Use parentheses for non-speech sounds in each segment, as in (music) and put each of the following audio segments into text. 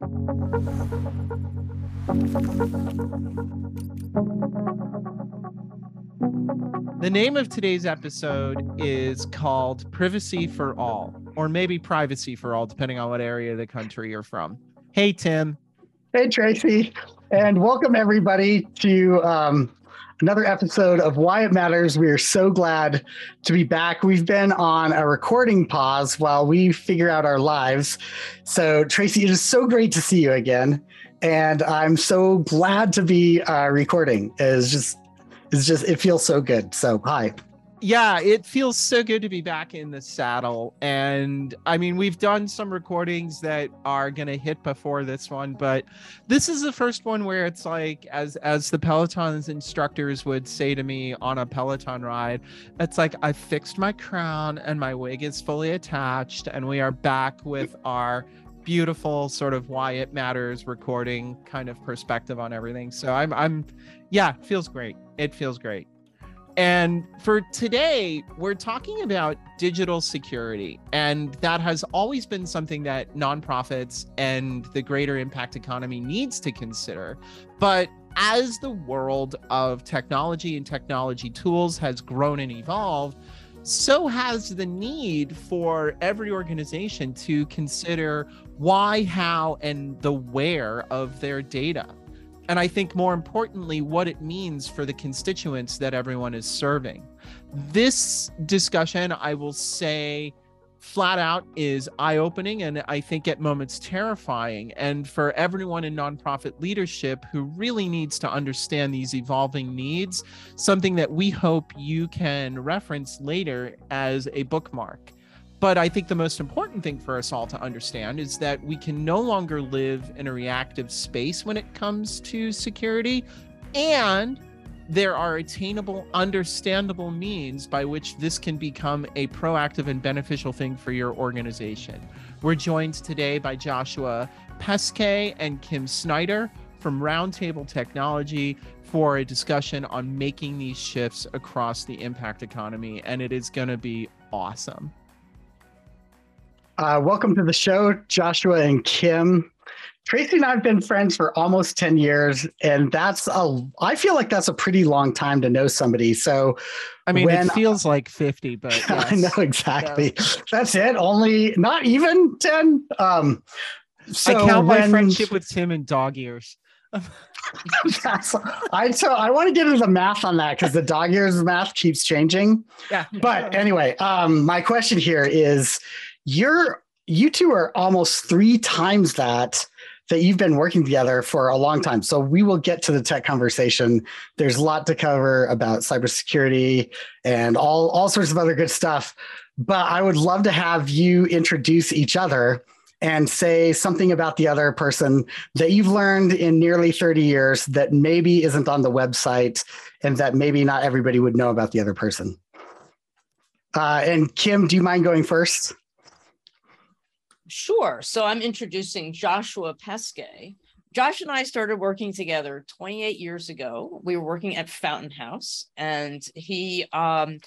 The name of today's episode is called Privacy for All, or maybe Privacy for All, depending on what area of the country you're from. Hey, Tim. Hey, Tracy. And welcome everybody to um, another episode of Why It Matters. We are so glad to be back. We've been on a recording pause while we figure out our lives. So, Tracy, it is so great to see you again. And I'm so glad to be uh, recording. It's just it's just it feels so good. So hi. Yeah, it feels so good to be back in the saddle. And I mean, we've done some recordings that are gonna hit before this one, but this is the first one where it's like as as the Peloton's instructors would say to me on a Peloton ride, it's like I fixed my crown and my wig is fully attached, and we are back with our beautiful sort of why it matters recording kind of perspective on everything. So I'm I'm yeah, feels great. It feels great. And for today, we're talking about digital security. And that has always been something that nonprofits and the greater impact economy needs to consider. But as the world of technology and technology tools has grown and evolved, so has the need for every organization to consider why, how, and the where of their data and I think more importantly, what it means for the constituents that everyone is serving. This discussion, I will say, flat out is eye opening and I think at moments terrifying. And for everyone in nonprofit leadership who really needs to understand these evolving needs, something that we hope you can reference later as a bookmark. But I think the most important thing for us all to understand is that we can no longer live in a reactive space when it comes to security. And there are attainable, understandable means by which this can become a proactive and beneficial thing for your organization. We're joined today by Joshua Peskay and Kim Snyder from Roundtable Technology for a discussion on making these shifts across the impact economy. And it is going to be awesome. Uh, welcome to the show, Joshua and Kim. Tracy and I have been friends for almost 10 years, and that's a I feel like that's a pretty long time to know somebody. So I mean it feels like 50, but (laughs) yes. I know exactly. Yeah. That's it. Only not even 10. Um so I count when, my friendship with Tim in dog years. (laughs) I so I want to get into the math on that because the dog years math keeps changing. Yeah. But anyway, um, my question here is you're you two are almost three times that that you've been working together for a long time. So we will get to the tech conversation. There's a lot to cover about cybersecurity and all all sorts of other good stuff. But I would love to have you introduce each other and say something about the other person that you've learned in nearly 30 years that maybe isn't on the website and that maybe not everybody would know about the other person. Uh, and Kim, do you mind going first? Sure. So I'm introducing Joshua Peskay. Josh and I started working together 28 years ago. We were working at Fountain House, and he um,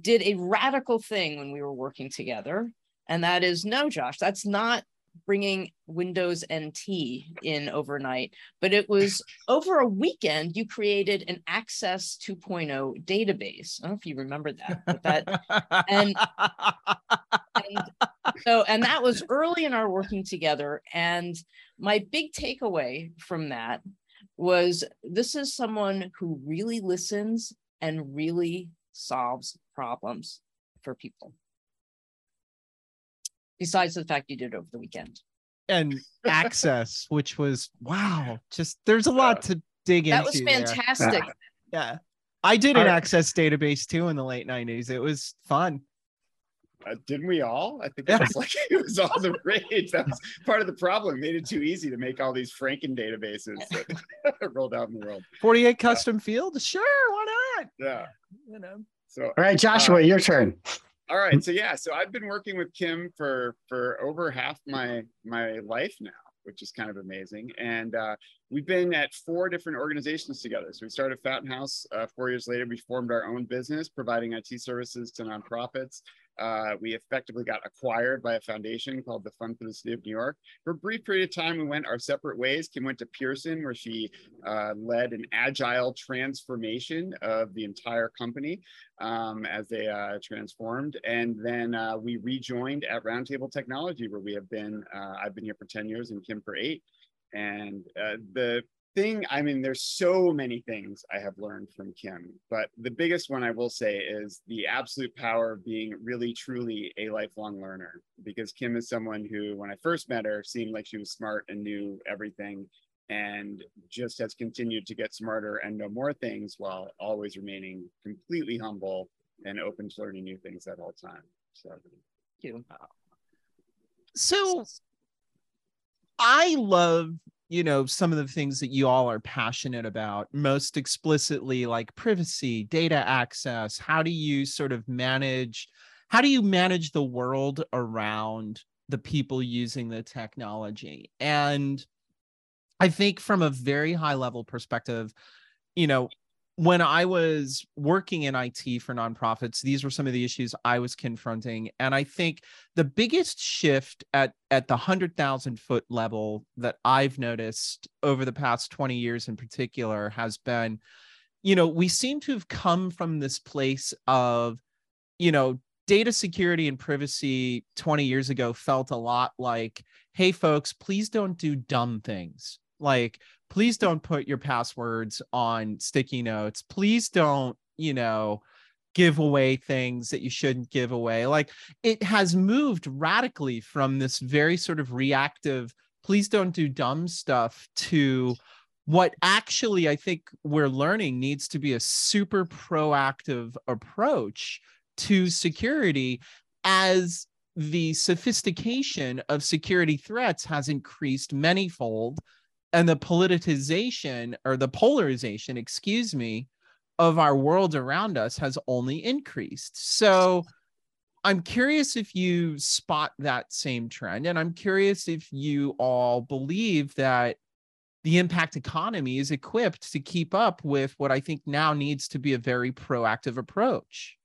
did a radical thing when we were working together. And that is no, Josh, that's not bringing Windows NT in overnight, but it was over a weekend you created an Access 2.0 database. I don't know if you remember that, but that (laughs) and, and so and that was early in our working together. And my big takeaway from that was this is someone who really listens and really solves problems for people besides the fact you did it over the weekend. And access, (laughs) which was wow, just there's a lot to dig that into. That was fantastic. yeah. I did an access database too in the late 90s. It was fun. Uh, didn't we all? I think it was like (laughs) it was all the rage. That was part of the problem. It made it too easy to make all these Franken databases that (laughs) rolled out in the world. 48 custom yeah. fields? Sure, why not? Yeah. You know. So all right, Joshua, uh, your turn. All right. So yeah, so I've been working with Kim for for over half my my life now, which is kind of amazing. And uh, we've been at four different organizations together. So we started Fountain House. Uh, four years later, we formed our own business, providing IT services to nonprofits. Uh, we effectively got acquired by a foundation called the Fund for the City of New York. For a brief period of time, we went our separate ways. Kim went to Pearson, where she uh, led an agile transformation of the entire company um, as they uh, transformed. And then uh, we rejoined at Roundtable Technology, where we have been, uh, I've been here for 10 years and Kim for eight. And uh, the thing, I mean, there's so many things I have learned from Kim, but the biggest one I will say is the absolute power of being really, truly a lifelong learner. Because Kim is someone who, when I first met her, seemed like she was smart and knew everything and just has continued to get smarter and know more things while always remaining completely humble and open to learning new things at all time. So, thank you. So, I love you know some of the things that you all are passionate about most explicitly like privacy data access how do you sort of manage how do you manage the world around the people using the technology? And i think from a very high level perspective you know when I was working in IT for nonprofits, these were some of the issues I was confronting. And I think the biggest shift at, at the 100,000 foot level that I've noticed over the past 20 years in particular has been, you know, we seem to have come from this place of, you know, data security and privacy 20 years ago felt a lot like, hey, folks, please don't do dumb things. Like, please don't put your passwords on sticky notes. Please don't you know give away things that you shouldn't give away. Like it has moved radically from this very sort of reactive please don't do dumb stuff to what actually i think we're learning needs to be a super proactive approach to security as the sophistication of security threats has increased manyfold and the politicization or the polarization, excuse me, of our world around us has only increased. So I'm curious if you spot that same trend. And I'm curious if you all believe that the impact economy is equipped to keep up with what I think now needs to be a very proactive approach.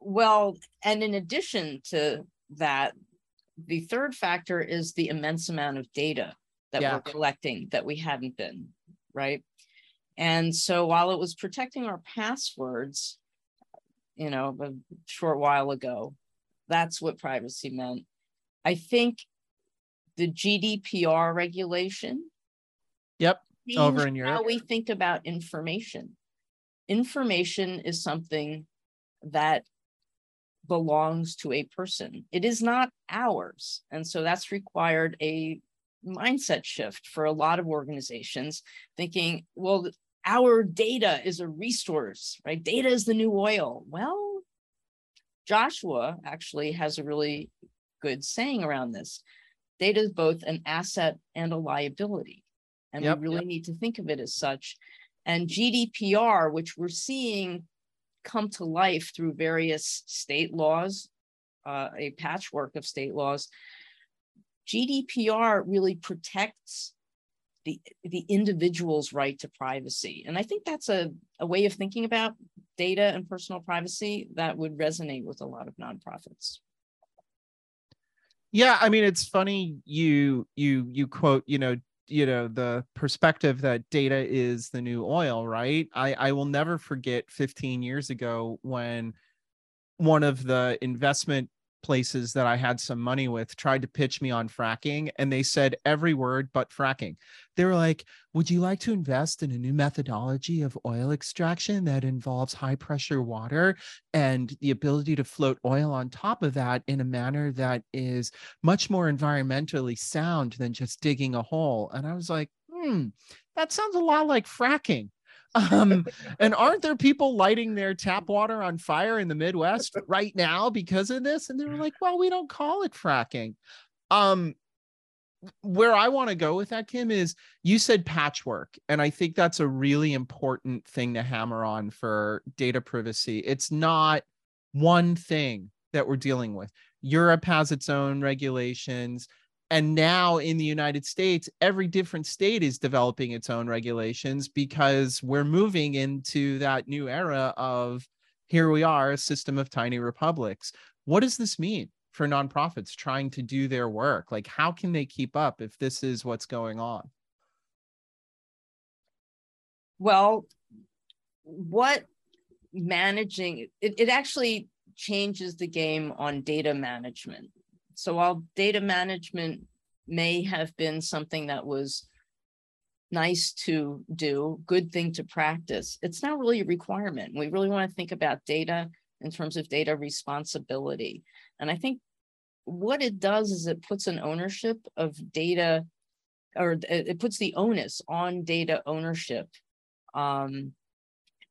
Well, and in addition to that, the third factor is the immense amount of data that yeah. we're collecting that we hadn't been, right? And so while it was protecting our passwords, you know, a short while ago, that's what privacy meant. I think the GDPR regulation. Yep. Over in Europe. How we think about information. Information is something that belongs to a person. It is not ours. And so that's required a mindset shift for a lot of organizations thinking, well, our data is a resource, right? Data is the new oil. Well, Joshua actually has a really good saying around this. Data is both an asset and a liability. And yep, we really yep. need to think of it as such. And GDPR, which we're seeing come to life through various state laws, uh, a patchwork of state laws. GDPR really protects the, the individual's right to privacy. And I think that's a, a way of thinking about data and personal privacy that would resonate with a lot of nonprofits. Yeah, I mean it's funny you you you quote, you know, you know the perspective that data is the new oil right? I i will never forget 15 years ago when one of the investment places that I had some money with tried to pitch me on fracking and they said every word but fracking. They were like, Would you like to invest in a new methodology of oil extraction that involves high pressure water and the ability to float oil on top of that in a manner that is much more environmentally sound than just digging a hole? And I was like, Hmm, that sounds a lot like fracking. Um, (laughs) and aren't there people lighting their tap water on fire in the Midwest right now because of this? And they were like, well, we don't call it fracking. Um, where I want to go with that, Kim, is you said patchwork. And I think that's a really important thing to hammer on for data privacy. It's not one thing that we're dealing with. Europe has its own regulations and now in the united states every different state is developing its own regulations because we're moving into that new era of here we are, a system of tiny republics. What does this mean for nonprofits trying to do their work? Like, how can they keep up if this is what's going on? Well, what managing it, it actually changes the game on data management. So while data management may have been something that was nice to do, good thing to practice, it's not really a requirement. We really want to think about data in terms of data responsibility. And I think what it does is it puts an ownership of data or it puts the onus on data ownership um,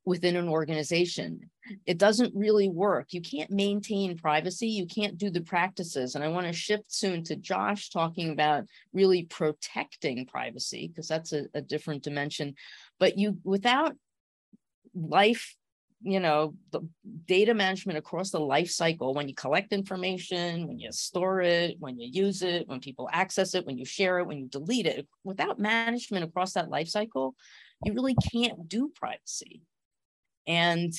within an organization. It doesn't really work. You can't maintain privacy. You can't do the practices. And I want to shift soon to Josh talking about really protecting privacy because that's a, a different dimension. But you, without life you know the data management across the life cycle when you collect information when you store it when you use it when people access it when you share it when you delete it without management across that life cycle you really can't do privacy and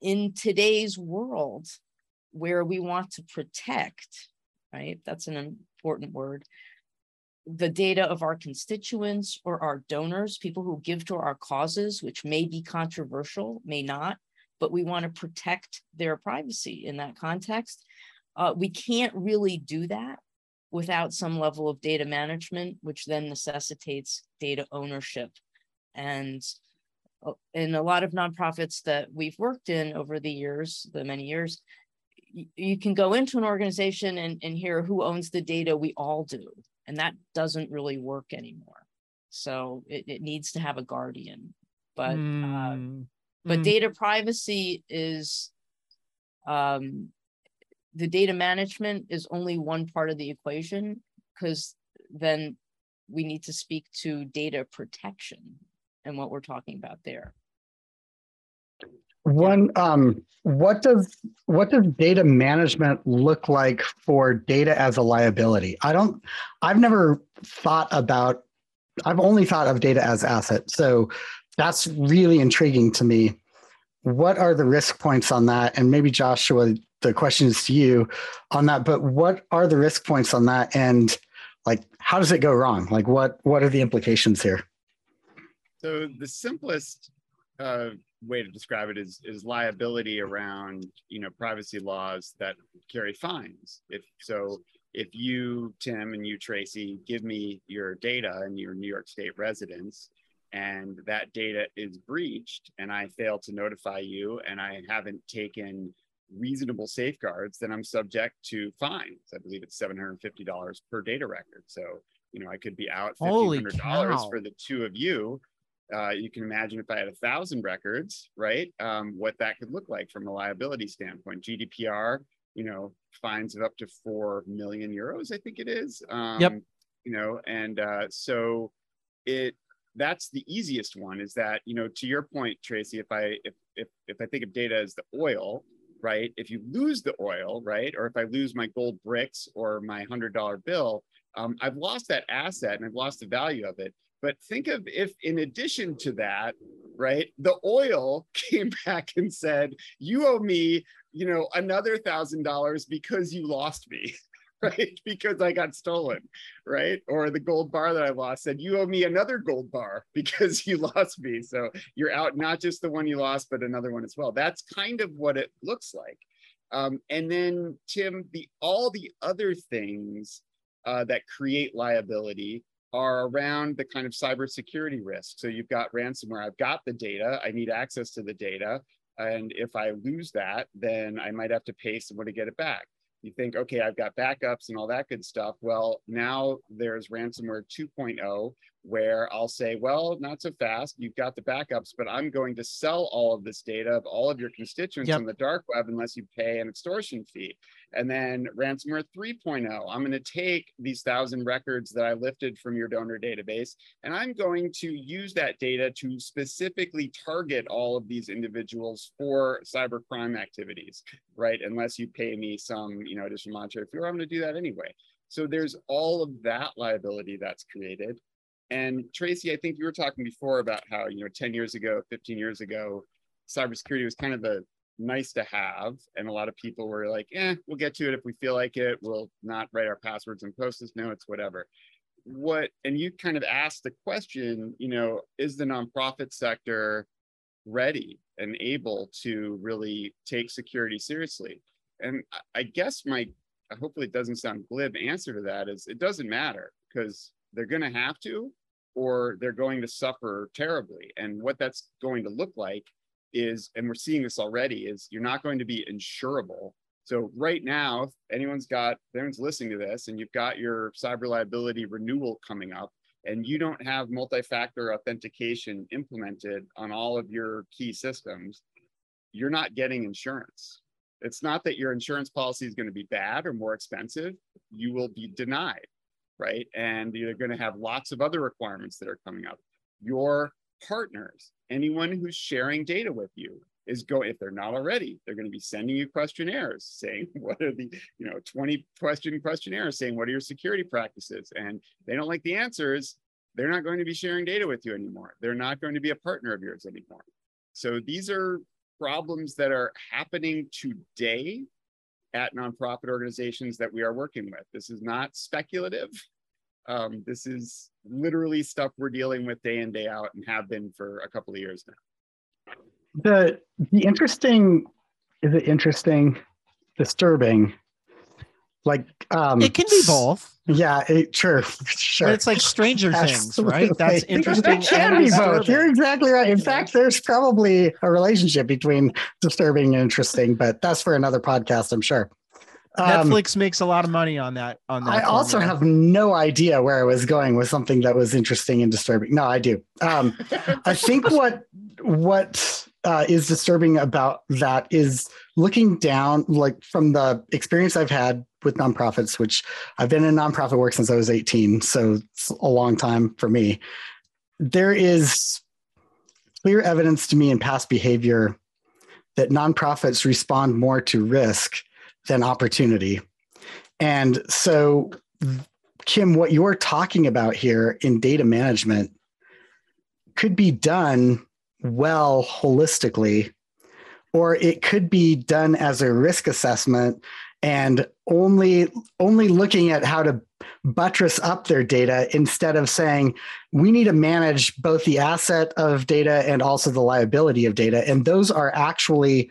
in today's world where we want to protect right that's an important word the data of our constituents or our donors, people who give to our causes, which may be controversial, may not, but we want to protect their privacy in that context. Uh, we can't really do that without some level of data management, which then necessitates data ownership. And in a lot of nonprofits that we've worked in over the years, the many years, you can go into an organization and, and hear who owns the data. We all do and that doesn't really work anymore so it, it needs to have a guardian but mm. uh, but mm. data privacy is um, the data management is only one part of the equation because then we need to speak to data protection and what we're talking about there one, um, what does what does data management look like for data as a liability? I don't. I've never thought about. I've only thought of data as asset. So that's really intriguing to me. What are the risk points on that? And maybe Joshua, the question is to you on that. But what are the risk points on that? And like, how does it go wrong? Like, what what are the implications here? So the simplest uh, way to describe it is is liability around you know privacy laws that carry fines. If so, if you Tim and you Tracy give me your data and your New York State residence, and that data is breached, and I fail to notify you, and I haven't taken reasonable safeguards, then I'm subject to fines. I believe it's seven hundred fifty dollars per data record. So you know I could be out fifteen hundred dollars for the two of you uh, you can imagine if I had a thousand records, right? Um, what that could look like from a liability standpoint. GDPR, you know, fines of up to four million euros, I think it is. Um, yep. You know, and uh, so it that's the easiest one. Is that you know, to your point, Tracy, if I if if if I think of data as the oil, right? If you lose the oil, right, or if I lose my gold bricks or my hundred dollar bill, um, I've lost that asset and I've lost the value of it. But think of if, in addition to that, right, the oil (laughs) came back and said, "You owe me, you know, another thousand dollars because you lost me." (laughs) right? Because I got stolen, right? Or the gold bar that I lost said, You owe me another gold bar (laughs) because you lost me. So you're out not just the one you lost, but another one as well. That's kind of what it looks like. Um, and then, Tim, the all the other things uh, that create liability are around the kind of cybersecurity risk. So you've got ransomware. I've got the data. I need access to the data. And if I lose that, then I might have to pay someone to get it back. You think, okay, I've got backups and all that good stuff. Well, now there's ransomware 2.0, where I'll say, well, not so fast. You've got the backups, but I'm going to sell all of this data of all of your constituents yep. on the dark web unless you pay an extortion fee. And then ransomware 3.0, I'm going to take these thousand records that I lifted from your donor database, and I'm going to use that data to specifically target all of these individuals for cybercrime activities, right? Unless you pay me some, you know, additional monetary fee, I'm going to do that anyway. So there's all of that liability that's created. And Tracy, I think you were talking before about how, you know, 10 years ago, 15 years ago, cybersecurity was kind of the nice to have. And a lot of people were like, eh, we'll get to it if we feel like it. We'll not write our passwords and post-it notes, whatever. What, and you kind of asked the question, you know, is the nonprofit sector ready and able to really take security seriously? And I guess my, hopefully it doesn't sound glib answer to that is it doesn't matter because they're going to have to or they're going to suffer terribly. And what that's going to look like is, and we're seeing this already, is you're not going to be insurable. So right now, if anyone's got, if anyone's listening to this and you've got your cyber liability renewal coming up and you don't have multi-factor authentication implemented on all of your key systems, you're not getting insurance. It's not that your insurance policy is going to be bad or more expensive. You will be denied, right? And you're going to have lots of other requirements that are coming up. Your partners, anyone who's sharing data with you, is going if they're not already they're going to be sending you questionnaires saying (laughs) what are the you know 20 question questionnaires saying what are your security practices and they don't like the answers they're not going to be sharing data with you anymore they're not going to be a partner of yours anymore so these are problems that are happening today at nonprofit organizations that we are working with. This is not speculative. Um, this is literally stuff we're dealing with day in, day out, and have been for a couple of years now. The the interesting is it interesting, disturbing like um it can be both yeah it, sure (laughs) sure but it's like stranger things right that's interesting it can be both you're exactly right in fact there's probably a relationship between disturbing and interesting but that's for another podcast i'm sure um, Netflix makes a lot of money on that. On that, I formula. also have no idea where I was going with something that was interesting and disturbing. No, I do. Um, I think (laughs) what what uh, is disturbing about that is looking down, like from the experience I've had with nonprofits, which I've been in nonprofit work since I was 18. So it's a long time for me. There is clear evidence to me in past behavior that nonprofits respond more to risk than opportunity. And so, Kim, what you're talking about here in data management could be done well holistically, or it could be done as a risk assessment and only only looking at how to buttress up their data instead of saying we need to manage both the asset of data and also the liability of data. And those are actually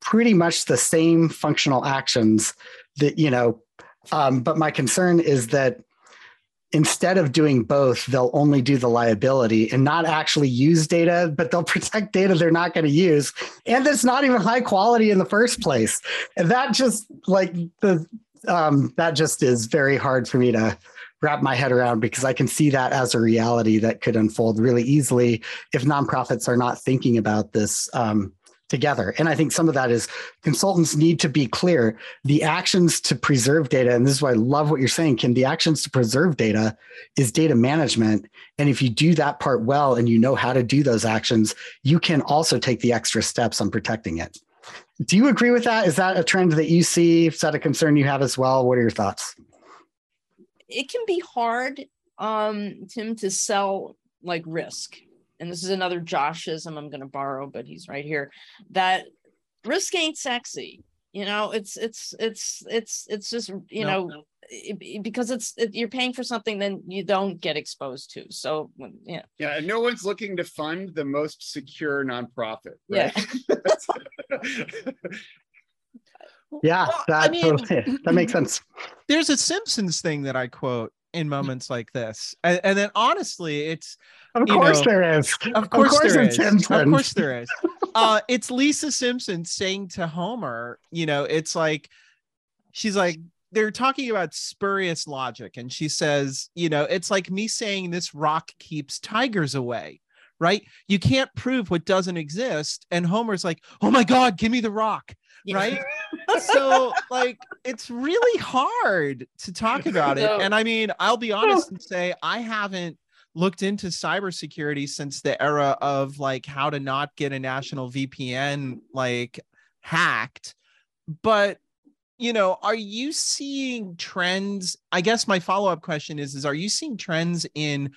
pretty much the same functional actions that you know um, but my concern is that instead of doing both, they'll only do the liability and not actually use data, but they'll (laughs) protect data they're not going to use. And it's not even high quality in the first place. And that just like the, um, that just is very hard for me to wrap my head around because I can see that as a reality that could unfold really easily if nonprofits are not thinking about this um, together. And I think some of that is consultants need to be clear the actions to preserve data. And this is why I love what you're saying, Kim. The actions to preserve data is data management. And if you do that part well and you know how to do those actions, you can also take the extra steps on protecting it. Do you agree with that? Is that a trend that you see? Is that a concern you have as well? What are your thoughts? It can be hard, um, Tim, to sell like risk and this is another Joshism I'm going to borrow, but he's right here. That risk ain't sexy. You know, it's it's it's it's it's just you no, know no. It, because it's it, you're paying for something then you don't get exposed to. So yeah, yeah. No one's looking to fund the most secure nonprofit. Right? Yeah. (laughs) yeah, well, that, I mean, that makes sense. (laughs) There's a Simpsons thing that I quote in moments like this, and, and then honestly, it's of course know, there is. Of course, of course there is. Of course there is. (laughs) Uh, it's Lisa Simpson saying to Homer, you know, it's like she's like they're talking about spurious logic, and she says, you know, it's like me saying this rock keeps tigers away. Right? You can't prove what doesn't exist. And Homer's like, oh my God, give me the rock. Yeah. Right. (laughs) so, like, it's really hard to talk about it. And I mean, I'll be honest and say, I haven't looked into cybersecurity since the era of like how to not get a national VPN like hacked. But you know, are you seeing trends? I guess my follow-up question is is are you seeing trends in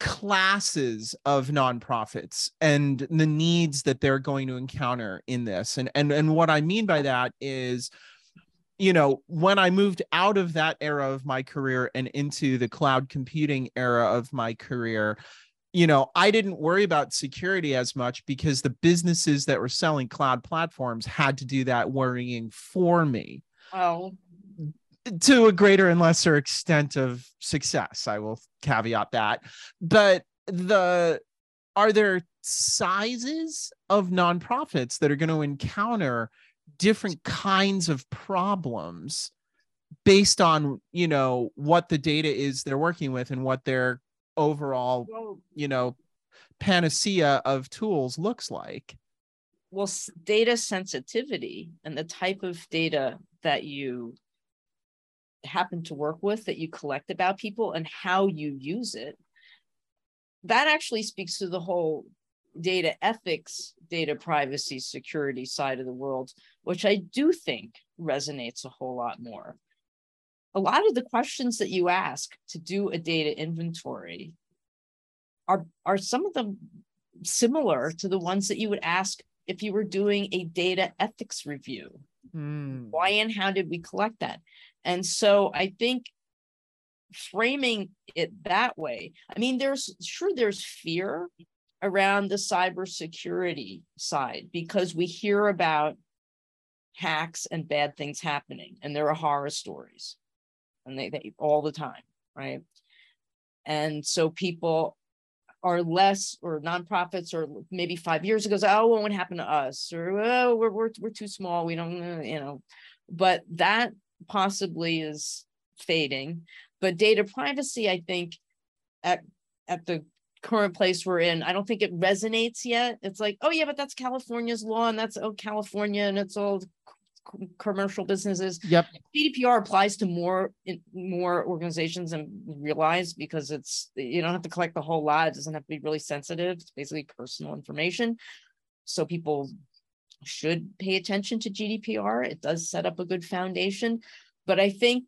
classes of nonprofits and the needs that they're going to encounter in this and and and what i mean by that is you know when i moved out of that era of my career and into the cloud computing era of my career you know i didn't worry about security as much because the businesses that were selling cloud platforms had to do that worrying for me. Oh, to a greater and lesser extent of success i will caveat that. But the are there sizes of nonprofits that are going to encounter different kinds of problems based on you know what the data is they're working with and what their overall you know panacea of tools looks like. Well, data sensitivity and the type of data that you happen to work with that you collect about people and how you use it that actually speaks to the whole data ethics data privacy security side of the world which i do think resonates a whole lot more. A lot of the questions that you ask to do a data inventory are are some of them similar to the ones that you would ask if you were doing a data ethics review. Hmm. why and how did we collect that? And so i think framing it that way i mean there's sure there's fear around the cybersecurity side because we hear about hacks and bad things happening and there are horror stories. And they, they all the time right? And so people are less or nonprofits or maybe five years ago say, oh well, what happened to us? or oh we're, we're, we're too small we don't uh," you know. But that possibly is fading. But data privacy i think at at the current place we're in i don't think it resonates yet. It's like oh yeah but that's california's law and that's oh california and it's all commercial businesses yep GDPR applies to more more organizations and realize because it's you don't have to collect the whole lot. It doesn't have to be really sensitive. It's basically personal information. So people should pay attention to GDPR. It does set up a good foundation. But I think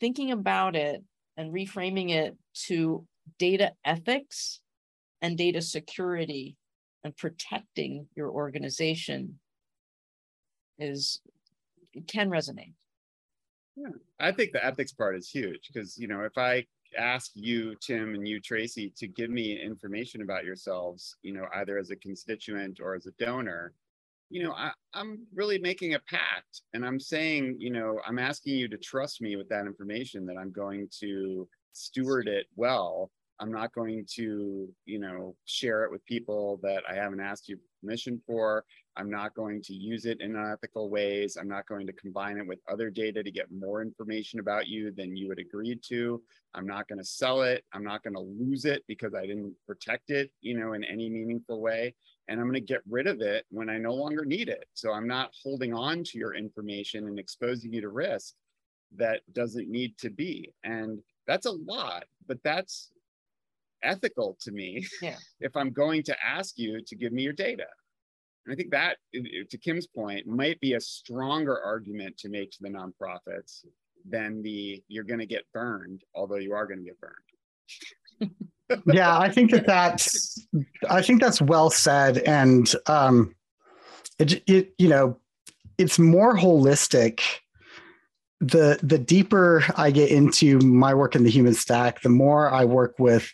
thinking about it and reframing it to data ethics and data security and protecting your organization is can resonate. Yeah. I think the ethics part is huge because you know if I ask you Tim and you Tracy to give me information about yourselves, you know either as a constituent or as a donor, you know I, I'm really making a pact and I'm saying you know I'm asking you to trust me with that information that I'm going to steward it well. I'm not going to you know share it with people that I haven't asked you permission for. I'm not going to use it in unethical ways. I'm not going to combine it with other data to get more information about you than you had agreed to. I'm not going to sell it. I'm not going to lose it because I didn't protect it, you know, in any meaningful way. And I'm going to get rid of it when I no longer need it. So I'm not holding on to your information and exposing you to risk that doesn't need to be. And that's a lot, but that's ethical to me Yeah. (laughs) if I'm going to ask you to give me your data. And I think that, to Kim's point, might be a stronger argument to make to the nonprofits than the you're going to get burned, although you are going to get burned. (laughs) yeah, I think that that's I think that's well said, and um, it it you know it's more holistic. The the deeper I get into my work in the human stack, the more I work with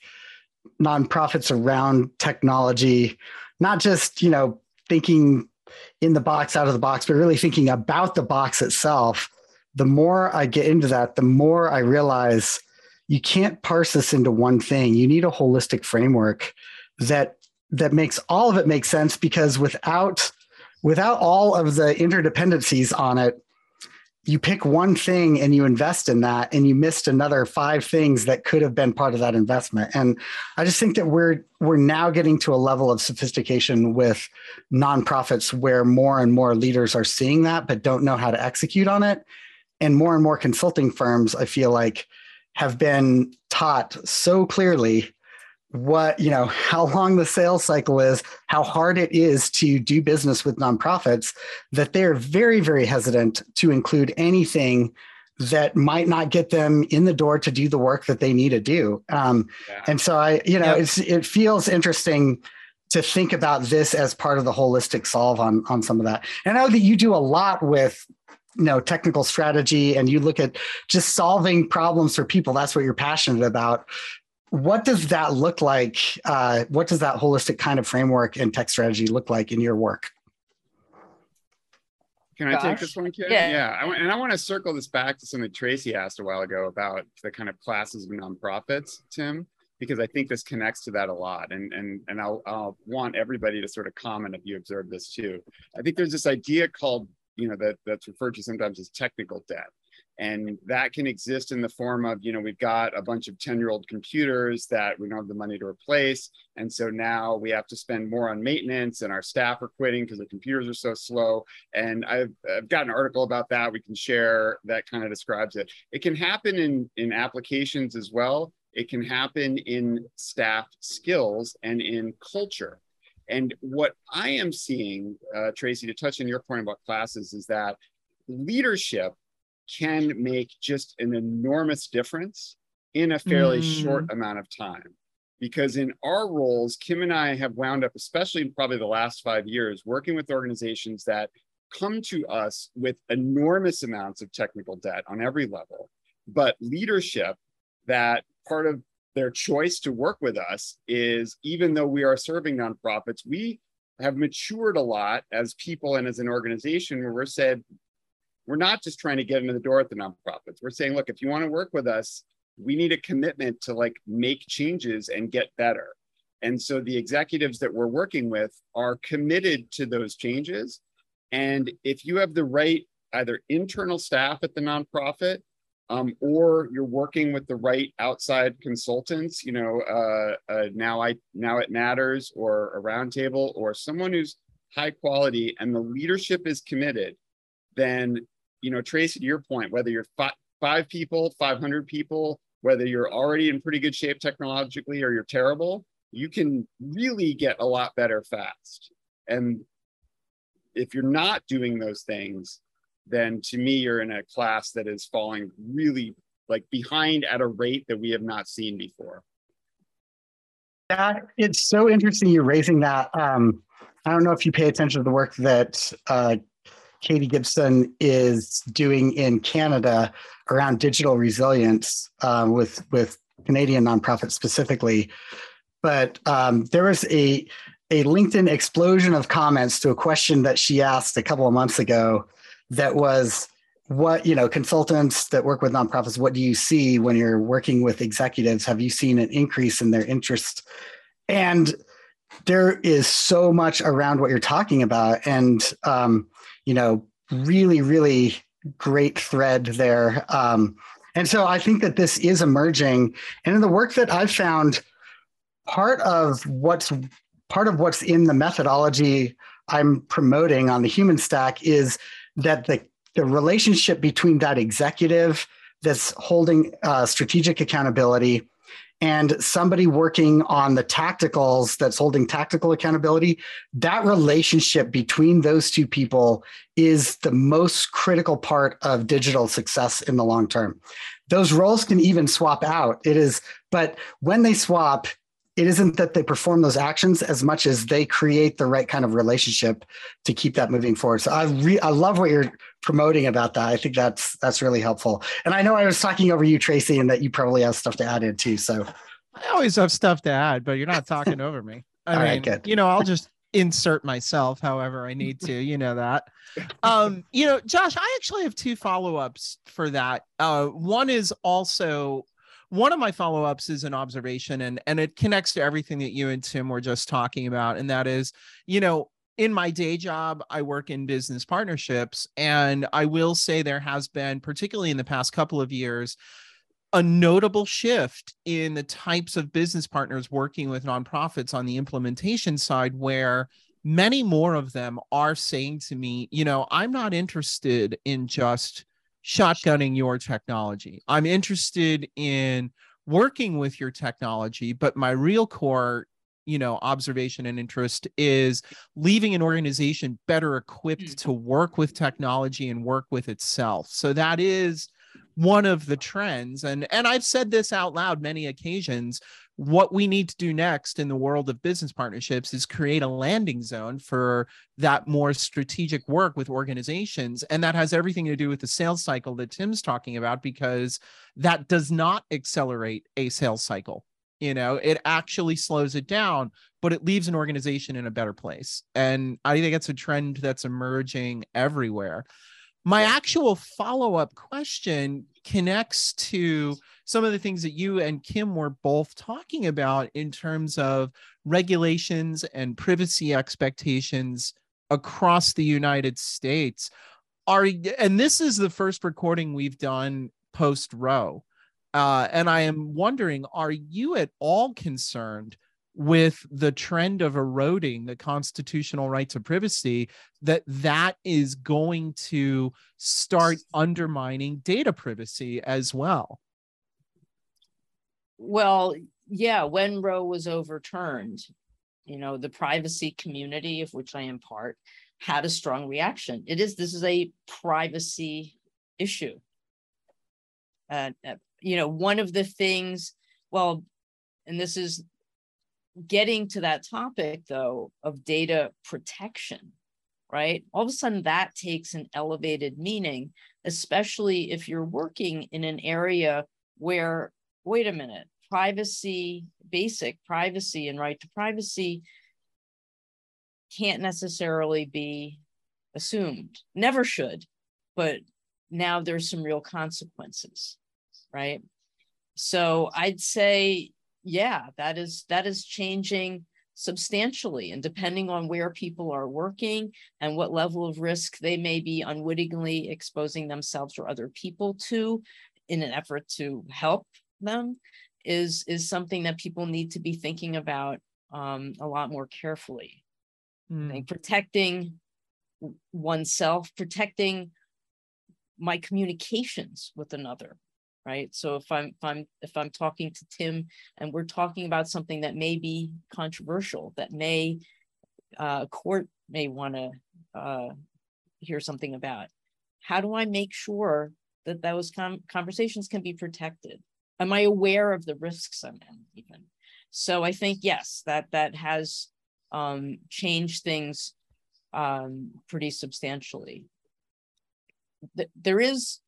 nonprofits around technology, not just you know thinking in the box out of the box, but really thinking about the box itself. The more I get into that, the more I realize you can't parse this into one thing. You need a holistic framework that that makes all of it make sense because without without all of the interdependencies on it, you pick one thing and you invest in that and you missed another five things that could have been part of that investment. And I just think that we're we're now getting to a level of sophistication with nonprofits where more and more leaders are seeing that but don't know how to execute on it. And more and more consulting firms, I feel like have been taught so clearly what you know how long the sales cycle is how hard it is to do business with nonprofits that they're very very hesitant to include anything that might not get them in the door to do the work that they need to do. Um, yeah. And so I, you know, yep. it feels interesting to think about this as part of the holistic solve on on some of that. And I know that you do a lot with you know technical strategy and you look at just solving problems for people that's what you're passionate about what does that look like uh, what does that holistic kind of framework and tech strategy look like in your work can I take this one, Kim? Yeah. yeah. I, and I want to circle this back to something Tracy asked a while ago about the kind of classes of nonprofits, Tim, because I think this connects to that a lot. And and and I'll, I'll want everybody to sort of comment if you observe this too. I think there's this idea called, you know, that that's referred to sometimes as technical debt. And that can exist in the form of, you know, we've got a bunch of 10 year old computers that we don't have the money to replace. And so now we have to spend more on maintenance and our staff are quitting because the computers are so slow. And I've, I've got an article about that we can share that kind of describes it. It can happen in, in applications as well. It can happen in staff skills and in culture. And what I am seeing, uh, Tracy, to touch on your point about classes, is that leadership can make just an enormous difference in a fairly mm. short amount of time. Because in our roles, Kim and I have wound up, especially in probably the last five years, working with organizations that come to us with enormous amounts of technical debt on every level, but leadership that part of their choice to work with us is even though we are serving nonprofits, we have matured a lot as people and as an organization where we're said we're not just trying to get into the door at the nonprofits. We're saying, look, if you want to work with us, we need a commitment to like make changes and get better. And so the executives that we're working with are committed to those changes. And if you have the right either internal staff at the nonprofit um, or you're working with the right outside consultants, you know, uh, uh, now I now it matters or a roundtable or someone who's high quality and the leadership is committed, then you know, Tracy, to your point, whether you're five, five people, 500 people, whether you're already in pretty good shape technologically or you're terrible, you can really get a lot better fast. And if you're not doing those things, then to me, you're in a class that is falling really like behind at a rate that we have not seen before. Yeah, it's so interesting you're raising that. Um, I don't know if you pay attention to the work that uh, Katie Gibson is doing in Canada around digital resilience um, with with Canadian nonprofits specifically. But um, there was a a LinkedIn explosion of comments to a question that she asked a couple of months ago that was what you know consultants that work with nonprofits what do you see when you're working with executives? Have you seen an increase in their interest? And there is so much around what you're talking about. And um, you know, really, really great thread there. Um, and so I think that this is emerging. And in the work that I've found, part of what's part of what's in the methodology I'm promoting on the human stack is that the the relationship between that executive that's holding uh, strategic accountability and somebody working on the tacticals that's holding tactical accountability, that relationship between those two people is the most critical part of digital success in the long term. Those roles can even swap out. It is, but when they swap, it isn't that they perform those actions as much as they create the right kind of relationship to keep that moving forward. So I re- I love what you're promoting about that. I think that's that's really helpful. And I know I was talking over you, Tracy, and that you probably have stuff to add in too. So I always have stuff to add, but you're not talking over me. (laughs) I All mean, right, good. you know, I'll just insert myself however I need to. You know that. (laughs) Um, you know, Josh, I actually have two follow-ups for that. Uh, one is also one of my follow-ups is an observation and and it connects to everything that you and tim were just talking about and that is you know in my day job i work in business partnerships and i will say there has been particularly in the past couple of years a notable shift in the types of business partners working with nonprofits on the implementation side where many more of them are saying to me you know i'm not interested in just shotgunning your technology. I'm interested in working with your technology, but my real core you know observation and interest is leaving an organization better equipped mm. to work with technology and work with itself so that is one of the trends and and I've said this out loud many occasions what we need to do next in the world of business partnerships is create a landing zone for that more strategic work with organizations. And that has everything to do with the sales cycle that Tim's talking about because that does not accelerate a sales cycle. You know it actually slows it down but it leaves an organization in a better place. And i think it's a trend that's emerging everywhere my actual follow-up question connects to some of the things that you and kim were both talking about in terms of regulations and privacy expectations across the united states. Are and this is the first recording we've done post roe uh, and I am wondering, are you at all concerned with the trend of eroding the constitutional right to privacy that that is going to start undermining data privacy as well? Well, yeah, when Roe was overturned, you know, the privacy community, of which I am part, had a strong reaction. It is, this is a privacy issue. Uh, you know, one of the things, well, and this is getting to that topic though of data protection, right? All of a sudden that takes an elevated meaning, especially if you're working in an area where, wait a minute, privacy, basic privacy and right to privacy can't necessarily be assumed, never should, but now there's some real consequences right? So I'd say, yeah, that is that is changing substantially and depending on where people are working and what level of risk they may be unwittingly exposing themselves or other people to in an effort to help them is is something that people need to be thinking about um, a lot more carefully mm. protecting oneself protecting my communications with another right? So if I'm if I'm if I'm talking to Tim and we're talking about something that may be controversial, that may uh, court may want to uh, hear something about, how do I make sure that those com- conversations can be protected? Am I aware of the risks I'm in even? So I think yes, that that has um, changed things um, pretty substantially. There is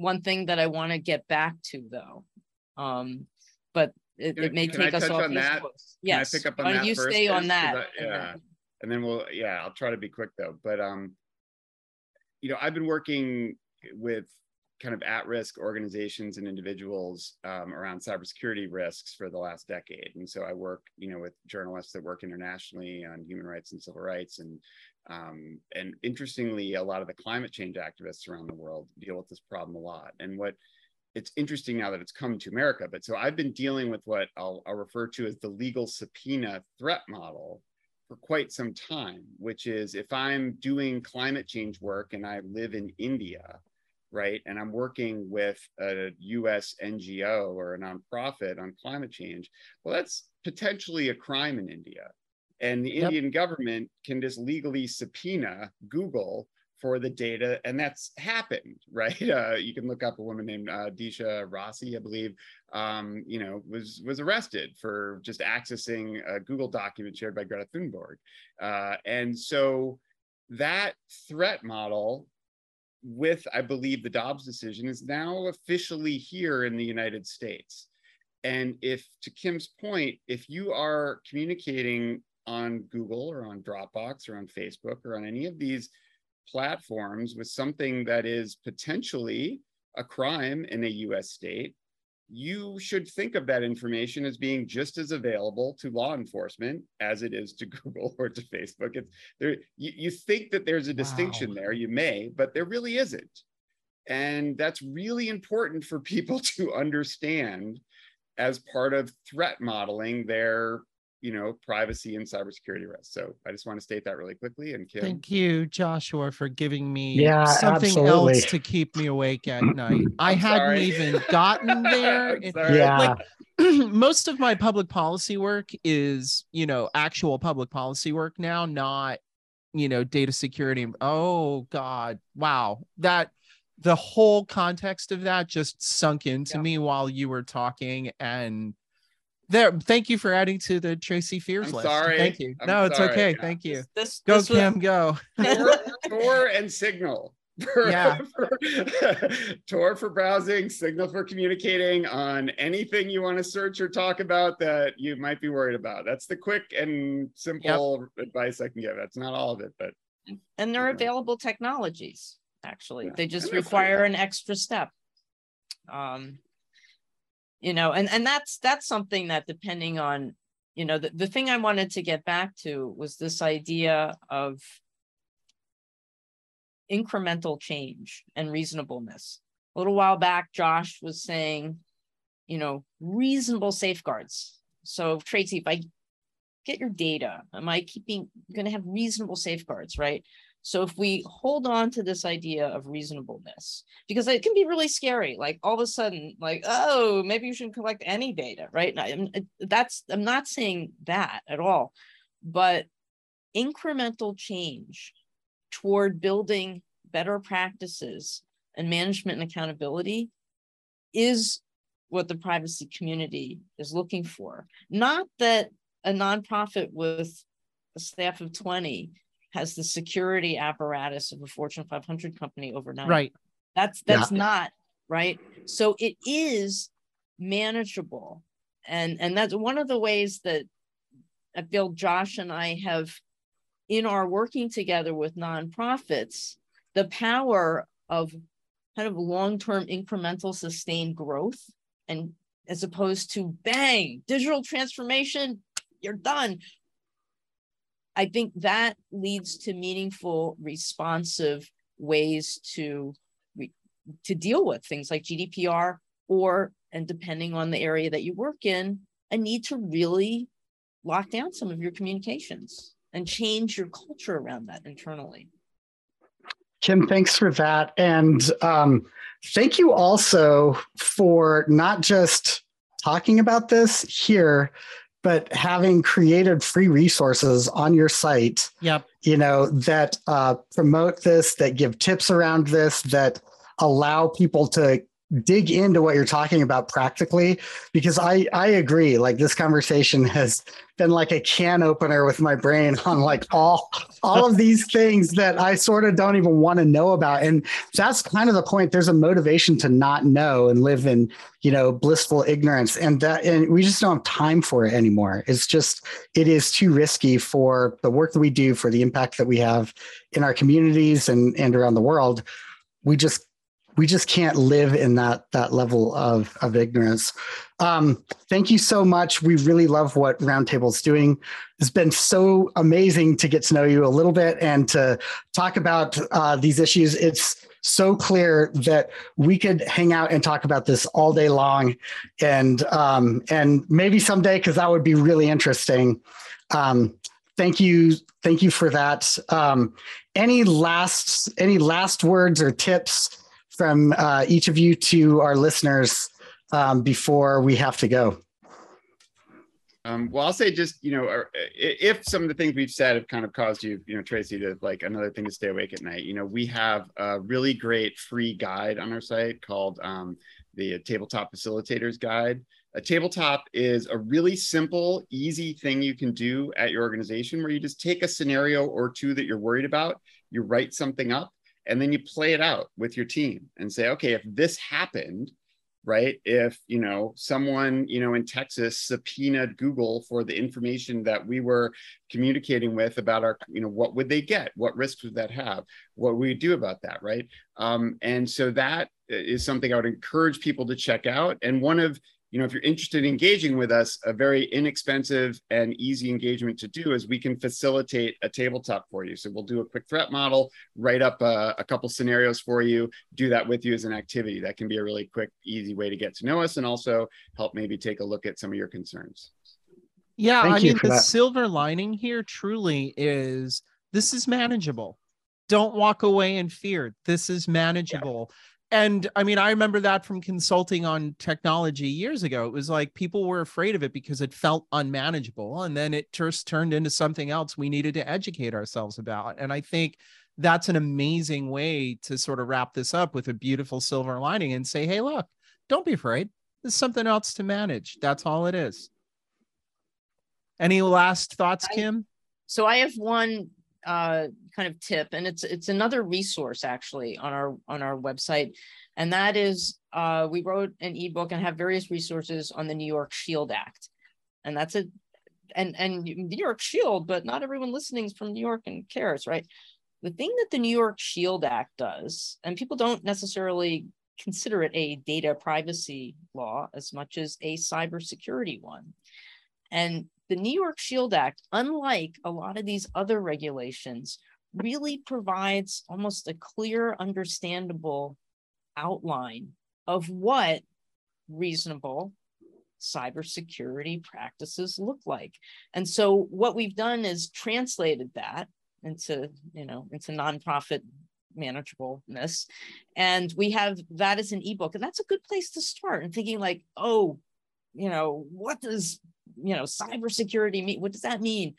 one thing that I want to get back to though. Um, but it, it may can take I us off on that? Yes. Can I pick up on Why that you first, stay on that? I- yeah, and then we'll yeah, I'll try to be quick though. But um, you know, I've been working with kind of at-risk organizations and individuals um, around cybersecurity risks for the last decade. And so I work, you know, with journalists that work internationally on human rights and civil rights, and um, and interestingly, a lot of the climate change activists around the world deal with this problem a lot. And what it's interesting now that it's come to America, but so I've been dealing with what I'll, I'll refer to as the legal subpoena threat model for quite some time, which is if I'm doing climate change work and I live in India, right, and I'm working with a US NGO or a nonprofit on climate change, well, that's potentially a crime in India. And the Yep. Indian government can just legally subpoena Google for the data, and that's happened, (laughs) right? Uh, you can look up a woman named uh, Disha Rossi, I believe, um, you know, was was arrested for just accessing a Google document shared by Greta Thunberg, uh, and so that threat model, with I believe the Dobbs decision, is now officially here in the United States. And if, to Kim's point, if you are communicating on Google or on Dropbox or on Facebook or on any of these platforms with something that is potentially a crime in a US state, you should think of that information as being just as available to law enforcement as it is to (laughs) Google or to Facebook. It's there you, you think that there's a distinction Wow. there, you may, but there really isn't. And that's really important for (laughs) people to understand as part of threat modeling their you know privacy and cybersecurity risks. So I just want to state that really quickly. And Kim, Thank you, Joshua, for giving me Yeah, something absolutely. else to keep me awake at (clears throat) night. I hadn't sorry. even gotten there. (laughs) I'm It- sorry. Yeah. (clears throat) most of my public policy work is, you know, actual public policy work now, not, you know, data security. Oh God. Wow. That the whole context of that just sunk into Yeah. me while you were talking and there thank you for adding to the tracy fears I'm list sorry. thank you I'm no it's sorry. okay Yeah. thank you This go this was- go Tor, (laughs) Tor and Signal. (laughs) For, Yeah. for- Tor for browsing, Signal for communicating on anything you want to search or talk about that you might be worried about. That's the quick and simple advice I can give. That's not all of it, but and they're Yeah. available technologies actually Yeah, they just and they're free. require an extra step um you know and and that's that's something that depending on you know the, the thing i wanted to get back to was this idea of incremental change and reasonableness. A little while back josh was saying you know reasonable safeguards. So tracy if i get your data am i keeping going to have reasonable safeguards right so if we hold on to this idea of reasonableness, because it can be really scary, like all of a sudden, like, oh, maybe you shouldn't collect any data, right? And um, I'm- that's I'm not saying that at all, but incremental change toward building better practices and management and accountability is what the privacy community is looking for. Not that a nonprofit with a staff of 20 has the security apparatus of a Fortune 500 company overnight. right That's that's not right. So it is manageable, and and that's one of the ways that I feel Josh and I have, in our working together with nonprofits, the power of kind of long-term incremental sustained growth, and as opposed to bang digital transformation, you're done. I think that leads to meaningful, responsive ways to to deal with things like GDPR, or and depending on the area that you work in, a need to really lock down some of your communications and change your culture around that internally. Kim, thanks for that. And um, thank you also for not just talking about this here, but having created free resources on your site, yep. you know, that uh, promote this, that give tips around this, that allow people to dig into what you're talking about practically because i i agree like this conversation has been like a can opener with my brain on like all all of these things that i sort of don't even want to know about and that's kind of the point there's a motivation to not know and live in you know blissful ignorance and that and we just don't have time for it anymore. It's just it is too risky for the work that we do for the impact that we have in our communities and and around the world. We just we just can't live in that that level of of ignorance. Um, thank you so much. We really love what Roundtable's doing. It's been so amazing to get to know you a little bit and to talk about uh, these issues. It's so clear that we could hang out and talk about this all day long, and um, and maybe someday because that would be really interesting. Um, thank you, thank you for that. Um, any last any last words or tips? From uh, each of you to our listeners um, before we have to go? Um, well, I'll say just you know, if some of the things we've said have kind of caused you, you know, Tracy, to like another thing to stay awake at night. You know, we have a really great free guide on our site called um, the Tabletop Facilitators Guide. A tabletop is a really simple, easy thing you can do at your organization where you just take a scenario or two that you're worried about, you write something up, and then you play it out with your team and say, okay, if this happened, right? If, you know, someone, you know, in Texas subpoenaed Google for the information that we were communicating with about our, you know, what would they get? What risks would that have? What would we do about that, right? Um, and so that is something I would encourage people to check out. And one of, you know, if you're interested in engaging with us, a very inexpensive and easy engagement to do is we can facilitate a tabletop for you. So we'll do a quick threat model, write up a, a couple scenarios for you, do that with you as an activity. That can be a really quick, easy way to get to know us and also help maybe take a look at some of your concerns. Yeah, Thank I mean, the that. silver lining here truly is this is manageable. Don't walk away in fear. This is manageable. And I mean, I remember that from consulting on technology years ago. It was like people were afraid of it because it felt unmanageable. And then it just turned into something else we needed to educate ourselves about. And I think that's an amazing way to sort of wrap this up with a beautiful silver lining and say, hey, look, don't be afraid. There's something else to manage. That's all it is. Any last thoughts, Kim? So I have one uh, kind of tip, and it's it's another resource actually on our on our website, and that is uh, we wrote an ebook and have various resources on the New York Shield Act, and that's a and and New York Shield, but not everyone listening is from New York and cares, right? The thing that the New York Shield Act does, and people don't necessarily consider it a data privacy law as much as a cybersecurity one. And the New York Shield Act, unlike a lot of these other regulations, really provides almost a clear, understandable outline of what reasonable cybersecurity practices look like. And so what we've done is translated that into, you know, into nonprofit manageableness. And we have that as an ebook. And that's a good place to start and thinking like, oh, you know, what does, you know, cybersecurity mean? What does that mean?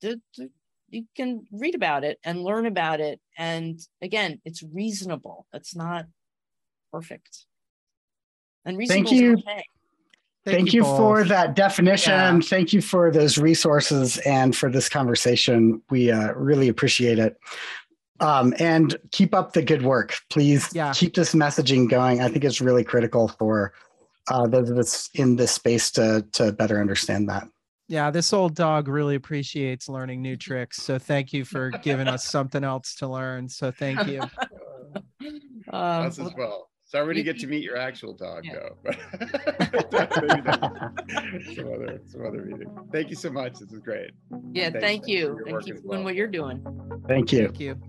You can read about it and learn about it. And again, it's reasonable. It's not perfect. And reasonable Thank you. Okay. Thank, Thank you, you for that definition. Yeah. Thank you for those resources and for this conversation. We uh, really appreciate it. Um, and keep up the good work. Please yeah. keep this messaging going. I think it's really critical for uh, those of us in this space to, to better understand that. Yeah, this old dog really appreciates learning new tricks. So thank you for giving us (laughs) something else to learn. So thank you. (laughs) Um, Us as well. Sorry to get to meet your actual dog, yeah. though. (laughs) some other, some other meeting. Thank you so much. This is great. Yeah, Thanks, thank you. Thank you for doing what you're doing. Thank you. Thank you.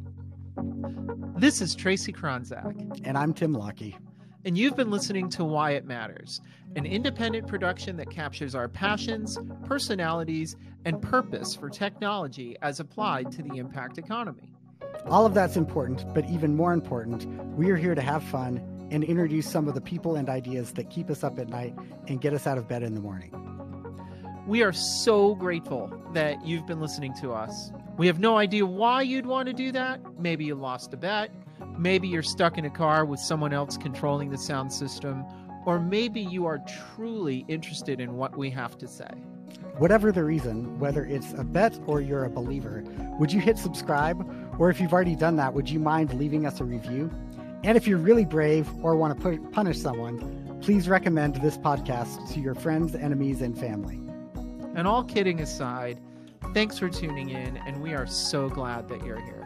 This is Tracy Kronzak. And I'm Tim Lockie. And you've been listening to Why It Matters, an independent production that captures our passions, personalities, and purpose for technology as applied to the impact economy. All of that's important, but even more important, we are here to have fun and introduce some of the people and ideas that keep us up at night and get us out of bed in the morning. We are so grateful that you've been listening to us. We have no idea why you'd want to do that. Maybe you lost a bet. Maybe you're stuck in a car with someone else controlling the sound system. Or maybe you are truly interested in what we have to say. Whatever the reason, whether it's a bet or you're a believer, would you hit subscribe? Or if you've already done that, would you mind leaving us a review? And if you're really brave or want to put, punish someone, please recommend this podcast to your friends, enemies, and family. And all kidding aside, thanks for tuning in, and we are so glad that you're here.